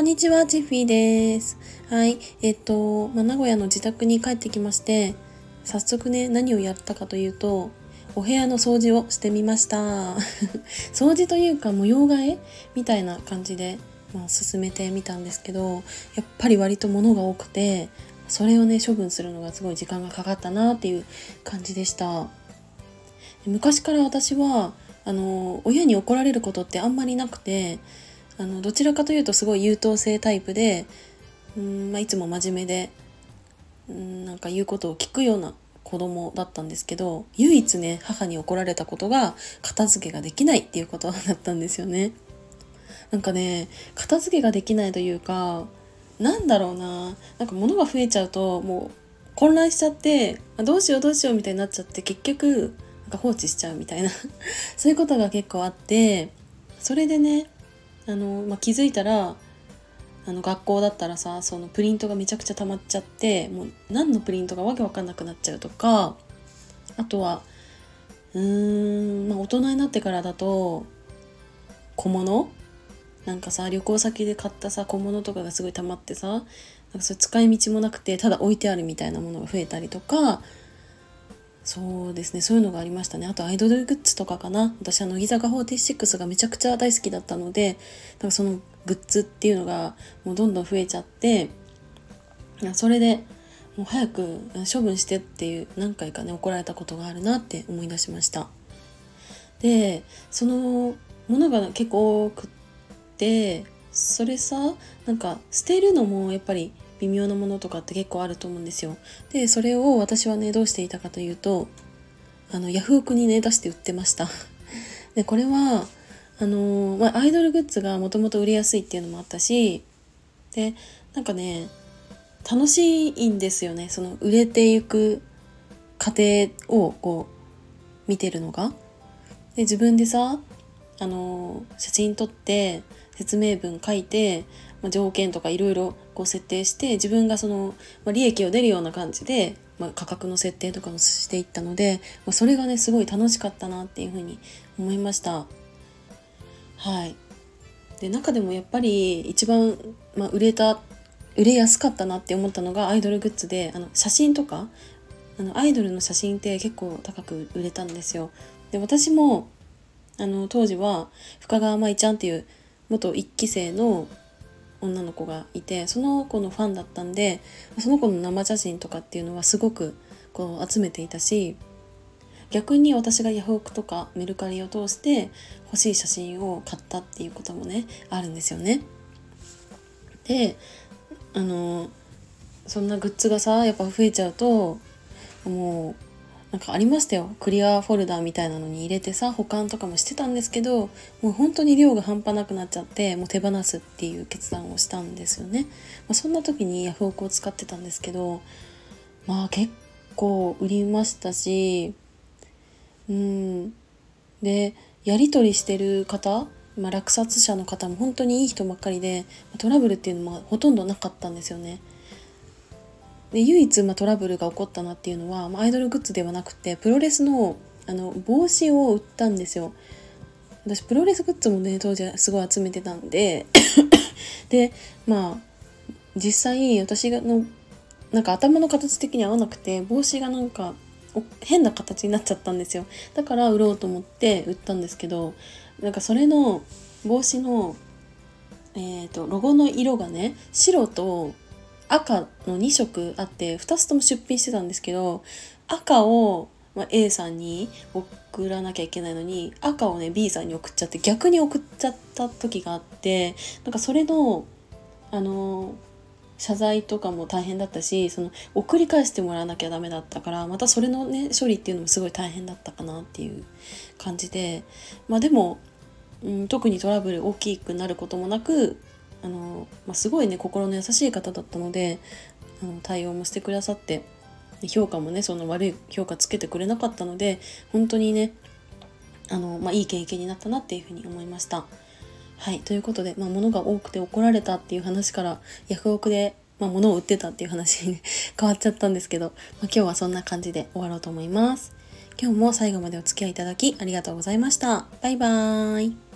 こんにちは、チッフィーです。はい。えっと、まあ、名古屋の自宅に帰ってきまして、早速ね、何をやったかというと、お部屋の掃除をしてみました。掃除というか模様替え？みたいな感じで、まあ、進めてみたんですけど、やっぱり割と物が多くて、それをね、処分するのがすごい時間がかかったなっていう感じでした。昔から私は、あの、親に怒られることってあんまりなくて、あのどちらかというとすごい優等生タイプでうん、まあ、いつも真面目でうんなんか言うことを聞くような子供だったんですけど唯一ね母に怒られたことが片付けができないっていうことだったんですよね。なんかね片付けができないというかなんだろうななんか物が増えちゃうともう混乱しちゃってどうしようどうしようみたいになっちゃって結局なんか放置しちゃうみたいな そういうことが結構あってそれでねあの、まあ、気づいたらあの学校だったらさそのプリントがめちゃくちゃ溜まっちゃってもう何のプリントかわけわかんなくなっちゃうとかあとはうーん、まあ、大人になってからだと小物？なんかさ旅行先で買ったさ小物とかがすごい溜まってさなんかそれ使い道もなくてただ置いてあるみたいなものが増えたりとかそうですねそういうのがありましたね。あとアイドルグッズとかかな。私は乃木坂46がめちゃくちゃ大好きだったのでだかそのグッズっていうのがもうどんどん増えちゃってそれでもう早く処分してっていう何回かね怒られたことがあるなって思い出しました。でそのものが結構多くってそれさなんか捨てるのもやっぱり微妙なものとかって結構あると思うんですよ。で、それを私はね、どうしていたかというと、あの、ヤフオクにね、出して売ってました。で、これは、あのまあ、アイドルグッズがもともと売れやすいっていうのもあったし、で、なんかね、楽しいんですよね。その売れていく過程をこう、見てるのが。で、自分でさ、あの写真撮って説明文書いてまあ、条件とかいろいろこう設定して自分がその、まあ、利益を出るような感じで、まあ、価格の設定とかもしていったので、ま、それがねすごい楽しかったなっていうふうに思いました。はいで中でもやっぱり一番、ま、売れた売れやすかったなって思ったのがアイドルグッズであの写真とかあのアイドルの写真って結構高く売れたんですよ。で私もあの当時は深川舞ちゃんっていう元1期生の女の子がいてその子のファンだったんでその子の生写真とかっていうのはすごくこう集めていたし逆に私がヤフオクとかメルカリを通して欲しい写真を買ったっていうこともねあるんですよね。であのそんなグッズがさやっぱ増えちゃうともうなんかありましたよ。クリアフォルダーみたいなのに入れてさ保管とかもしてたんですけどもう本当に量が半端なくなっちゃってもう手放すっていう決断をしたんですよね、まあ、そんな時にヤフオクを使ってたんですけどまあ結構売りましたしうん。でやり取りしてる方まあ、落札者の方も本当にいい人ばっかりでトラブルっていうのもほとんどなかったんですよね。で唯一、ま、トラブルが起こったなっていうのは、ま、アイドルグッズではなくてプロレスのあの帽子を売ったんですよ。私プロレスグッズもね当時はすごい集めてたんで でまあ実際私がのなんか頭の形的に合わなくて帽子がなんか変な形になっちゃったんですよだから売ろうと思って売ったんですけどなんかそれの帽子のえーとロゴの色がね白と赤の2色あって2つとも出品してたんですけど赤を、ま A さんに送らなきゃいけないのに赤をね B さんに送っちゃって逆に送っちゃった時があってなんかそれのあの謝罪とかも大変だったしその送り返してもらわなきゃダメだったからまたそれのね処理っていうのもすごい大変だったかなっていう感じで。まあでも、うん、特にトラブル大きくなることもなくあの、まあ、すごいね心の優しい方だったのであの対応もしてくださって評価もねその悪い評価つけてくれなかったので本当にねあの、まあ、いい経験になったなっていうふうに思いました。はい。ということで、まあ、物が多くて怒られたっていう話から、ヤフオクで、まあ、物を売ってたっていう話に 変わっちゃったんですけど、まあ、今日はそんな感じで終わろうと思います。今日も最後までお付き合いいただきありがとうございました。バイバーイ。